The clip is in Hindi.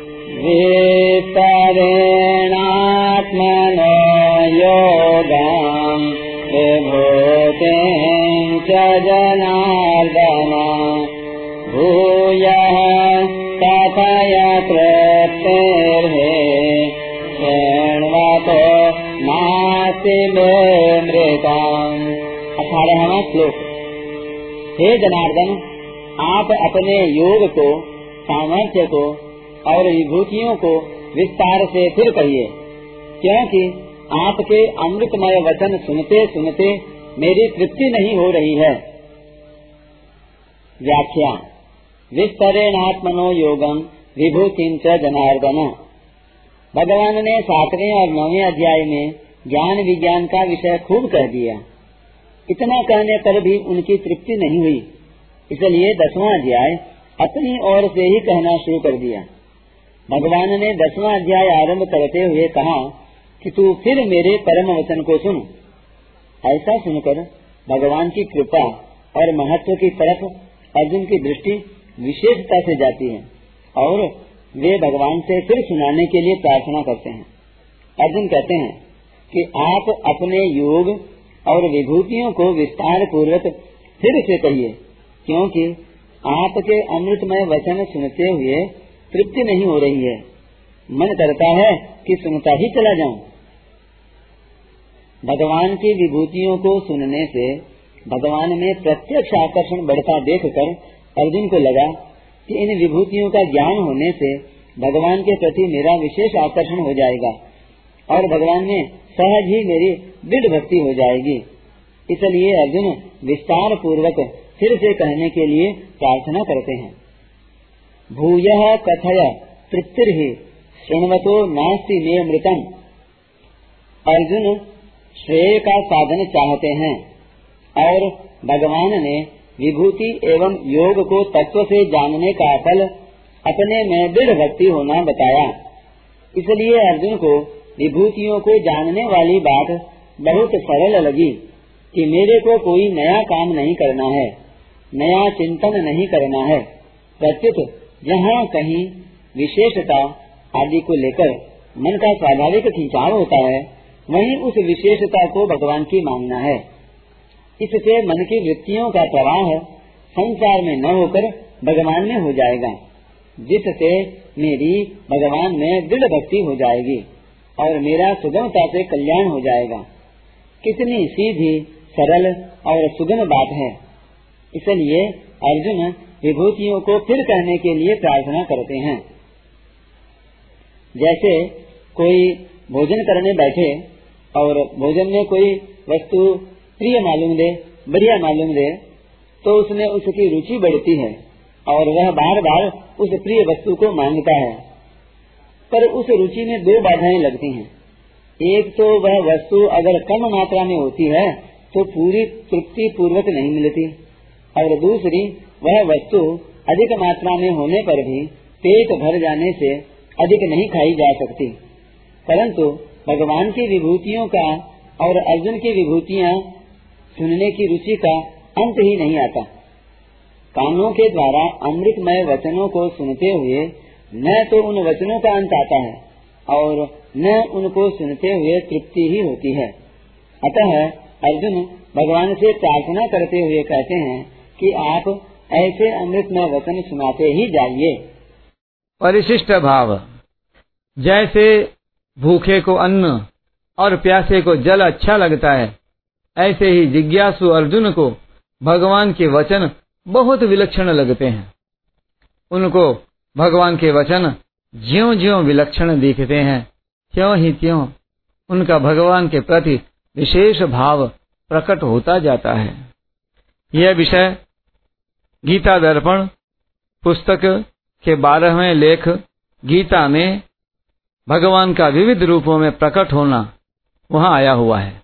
विस्तरेणात्मनो योगाम् विभूतिम् च जनार्दन। भूयः मे अठारहवा श्लोक। हे जनार्दन, आप अपने योग को, सामर्थ्य को और विभूतियों को विस्तार से फिर कहिए, क्योंकि आपके अमृतमय वचन सुनते सुनते मेरी तृप्ति नहीं हो रही है। व्याख्या, विस्तरेणात्मनो योगम विभूति जनार्दन। भगवान ने सातवें और नौवें अध्याय में ज्ञान विज्ञान का विषय खूब कह दिया। इतना कहने पर भी उनकी तृप्ति नहीं हुई, इसलिए दसवां अध्याय अपनी ओर से ही कहना शुरू कर दिया। भगवान ने दसवां अध्याय आरंभ करते हुए कहा कि तू फिर मेरे परम वचन को सुन। ऐसा सुनकर भगवान की कृपा और महत्व की तरफ़ अर्जुन की दृष्टि विशेषता से जाती है और वे भगवान से फिर सुनाने के लिए प्रार्थना करते हैं। अर्जुन कहते हैं कि आप अपने योग और विभूतियों को विस्तार पूर्वक फिर से कहिए, क्योंकि आपके अमृतमय वचन सुनते हुए तृप्ति नहीं हो रही है। मन करता है कि सुनता ही चला जाऊँ। भगवान की विभूतियों को सुनने से भगवान में प्रत्यक्ष आकर्षण बढ़ता देखकर अर्जुन को लगा कि इन विभूतियों का ज्ञान होने से भगवान के प्रति मेरा विशेष आकर्षण हो जाएगा और भगवान में सहज ही मेरी दृढ़ भक्ति हो जाएगी। इसलिए अर्जुन विस्तार पूर्वक फिर से कहने के लिए प्रार्थना करते हैं। भूय कथय तृप्तिर श्रृणवतो नास्ति मे मृतम। अर्जुन श्रेय का साधन चाहते हैं, और भगवान ने विभूति एवं योग को तत्व से जानने का फल अपने में दृढ़ भक्ति होना बताया। इसलिए अर्जुन को विभूतियों को जानने वाली बात बहुत सरल लगी कि मेरे को कोई नया काम नहीं करना है, नया चिंतन नहीं करना है। प्रत्युत जहाँ कहीं विशेषता आदि को लेकर मन का स्वाभाविक खिंचाव होता है, वहीं उस विशेषता को भगवान की मानना है। इससे मन की वृत्तियों का प्रवाह संसार में न होकर भगवान में हो जाएगा, जिससे मेरी भगवान में दृढ़ भक्ति हो जाएगी और मेरा सुगमता से कल्याण हो जाएगा। कितनी सीधी, सरल और सुगम बात है। इसलिए अर्जुन विभूतियों को फिर कहने के लिए प्रार्थना करते हैं। जैसे कोई भोजन करने बैठे और भोजन में कोई वस्तु प्रिय मालूम दे, बढ़िया मालूम दे तो उसमें उसकी रुचि बढ़ती है और वह बार बार उस प्रिय वस्तु को माँगता है। पर उस रुचि में दो बाधाएँ लगती हैं। एक तो वह वस्तु अगर कम मात्रा में होती है तो पूरी तृप्ति पूर्वक नहीं मिलती। और दूसरी, वह वस्तु अधिक मात्रा में होने पर भी पेट भर जाने से अधिक नहीं खाई जा सकती। परंतु भगवान की विभूतियों का और अर्जुन की विभूतियाँ सुनने की रुचि का अंत ही नहीं आता। कानों के द्वारा अमृतमय वचनों को सुनते हुए न तो उन वचनों का अंत आता है और न उनको सुनते हुए तृप्ति ही होती है। अतः अर्जुन भगवान से प्रार्थना करते हुए कहते हैं कि आप ऐसे अमृतमय वचन सुनाते ही जाइए। परिशिष्ट भाव। जैसे भूखे को अन्न और प्यासे को जल अच्छा लगता है, ऐसे ही जिज्ञासु अर्जुन को भगवान के वचन बहुत विलक्षण लगते हैं। उनको भगवान के वचन ज्यो ज्यो विलक्षण दिखते हैं, त्यों ही त्यों उनका भगवान के प्रति विशेष भाव प्रकट होता जाता है। यह विषय गीता दर्पण पुस्तक के बारहवें लेख, गीता में भगवान का विविध रूपों में प्रकट होना वहाँ आया हुआ है।